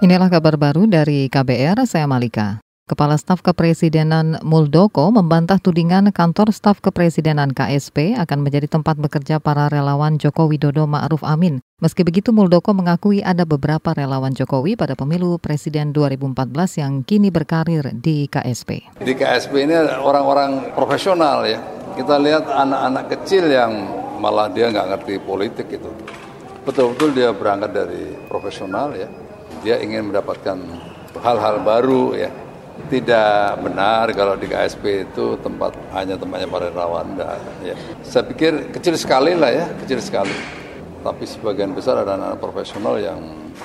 Inilah kabar baru dari KBR, saya Malika. Kepala Staf Kepresidenan Muldoko membantah tudingan kantor staf kepresidenan KSP akan menjadi tempat bekerja para relawan Joko Widodo Ma'ruf Amin. Meski begitu, Muldoko mengakui ada beberapa relawan Jokowi pada pemilu Presiden 2014 yang kini berkarir di KSP. Di KSP ini orang-orang profesional ya. Kita lihat anak-anak kecil yang malah dia nggak ngerti politik itu. Betul-betul dia berangkat dari profesional ya dia ingin mendapatkan hal-hal baru ya tidak benar kalau di KSP itu tempat hanya tempatnya para relawan ya saya pikir kecil sekali lah ya kecil sekali tapi sebagian besar ada anak-anak profesional yang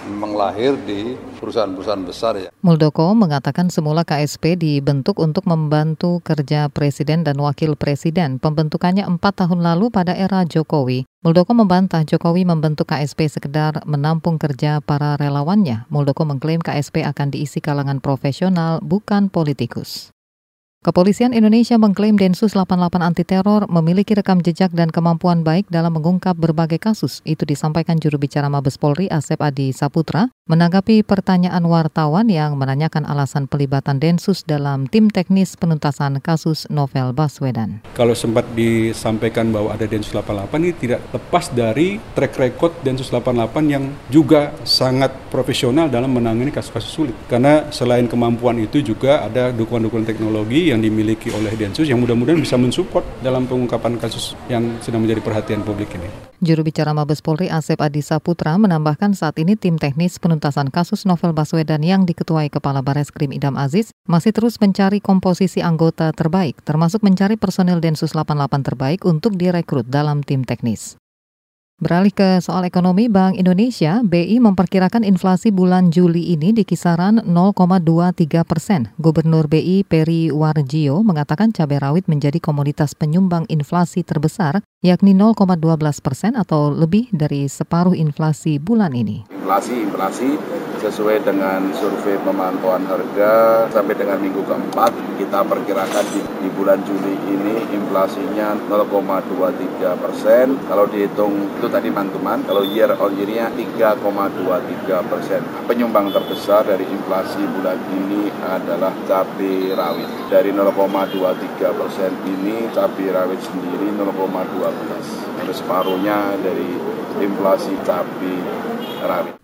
memang lahir di perusahaan-perusahaan besar ya. Muldoko mengatakan semula KSP dibentuk untuk membantu kerja presiden dan wakil presiden. Pembentukannya empat tahun lalu pada era Jokowi. Muldoko membantah Jokowi membentuk KSP sekedar menampung kerja para relawannya. Muldoko mengklaim KSP akan diisi kalangan profesional, bukan politikus. Kepolisian Indonesia mengklaim Densus 88 anti teror memiliki rekam jejak dan kemampuan baik dalam mengungkap berbagai kasus. Itu disampaikan juru bicara Mabes Polri Asep Adi Saputra menanggapi pertanyaan wartawan yang menanyakan alasan pelibatan Densus dalam tim teknis penuntasan kasus Novel Baswedan. Kalau sempat disampaikan bahwa ada Densus 88 ini tidak lepas dari track record Densus 88 yang juga sangat profesional dalam menangani kasus-kasus sulit. Karena selain kemampuan itu juga ada dukungan-dukungan teknologi yang dimiliki oleh Densus yang mudah-mudahan bisa mensupport dalam pengungkapan kasus yang sedang menjadi perhatian publik ini. Juru bicara Mabes Polri Asep Adi Saputra menambahkan saat ini tim teknis penuntasan kasus Novel Baswedan yang diketuai Kepala Bareskrim Idam Aziz masih terus mencari komposisi anggota terbaik, termasuk mencari personil Densus 88 terbaik untuk direkrut dalam tim teknis. Beralih ke soal ekonomi, Bank Indonesia BI memperkirakan inflasi bulan Juli ini di kisaran 0,23 persen. Gubernur BI Peri Warjio mengatakan cabai rawit menjadi komoditas penyumbang inflasi terbesar, yakni 0,12 persen atau lebih dari separuh inflasi bulan ini. Inflasi, inflasi sesuai dengan survei pemantauan harga sampai dengan minggu keempat kita perkirakan di, di bulan Juli ini inflasinya 0,23 persen. Kalau dihitung itu tadi mantuman, kalau year on year-nya 3,23 persen. Penyumbang terbesar dari inflasi bulan ini adalah cabai rawit. Dari 0,23 persen ini cabai rawit sendiri 0,12. Terus separuhnya dari inflasi cabai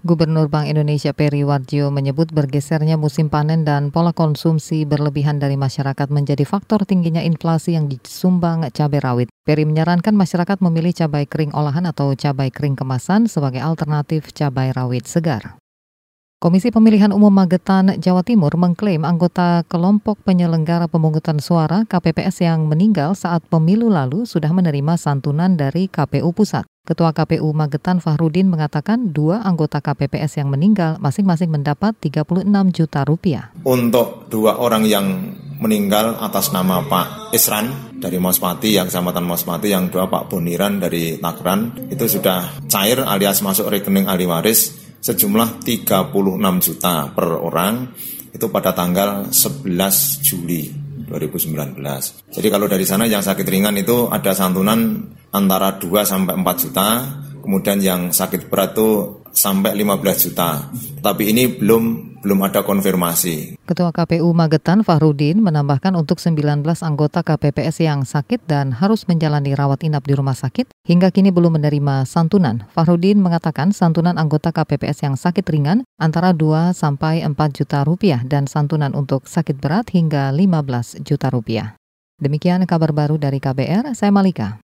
Gubernur Bank Indonesia Peri Warjio menyebut bergesernya musim panen dan pola konsumsi berlebihan dari masyarakat menjadi faktor tingginya inflasi yang disumbang cabai rawit. Peri menyarankan masyarakat memilih cabai kering olahan atau cabai kering kemasan sebagai alternatif cabai rawit segar. Komisi Pemilihan Umum Magetan, Jawa Timur mengklaim anggota kelompok penyelenggara pemungutan suara KPPS yang meninggal saat pemilu lalu sudah menerima santunan dari KPU Pusat. Ketua KPU Magetan Fahrudin mengatakan dua anggota KPPS yang meninggal masing-masing mendapat 36 juta rupiah. Untuk dua orang yang meninggal atas nama Pak Isran dari Mospati yang Kecamatan Mospati yang dua Pak Boniran dari Takran itu sudah cair alias masuk rekening ahli waris sejumlah 36 juta per orang itu pada tanggal 11 Juli 2019. Jadi kalau dari sana yang sakit ringan itu ada santunan antara 2 sampai 4 juta, kemudian yang sakit berat itu sampai 15 juta. Tapi ini belum belum ada konfirmasi. Ketua KPU Magetan Fahrudin menambahkan untuk 19 anggota KPPS yang sakit dan harus menjalani rawat inap di rumah sakit, hingga kini belum menerima santunan. Fahrudin mengatakan santunan anggota KPPS yang sakit ringan antara 2 sampai 4 juta rupiah dan santunan untuk sakit berat hingga 15 juta rupiah. Demikian kabar baru dari KBR, saya Malika.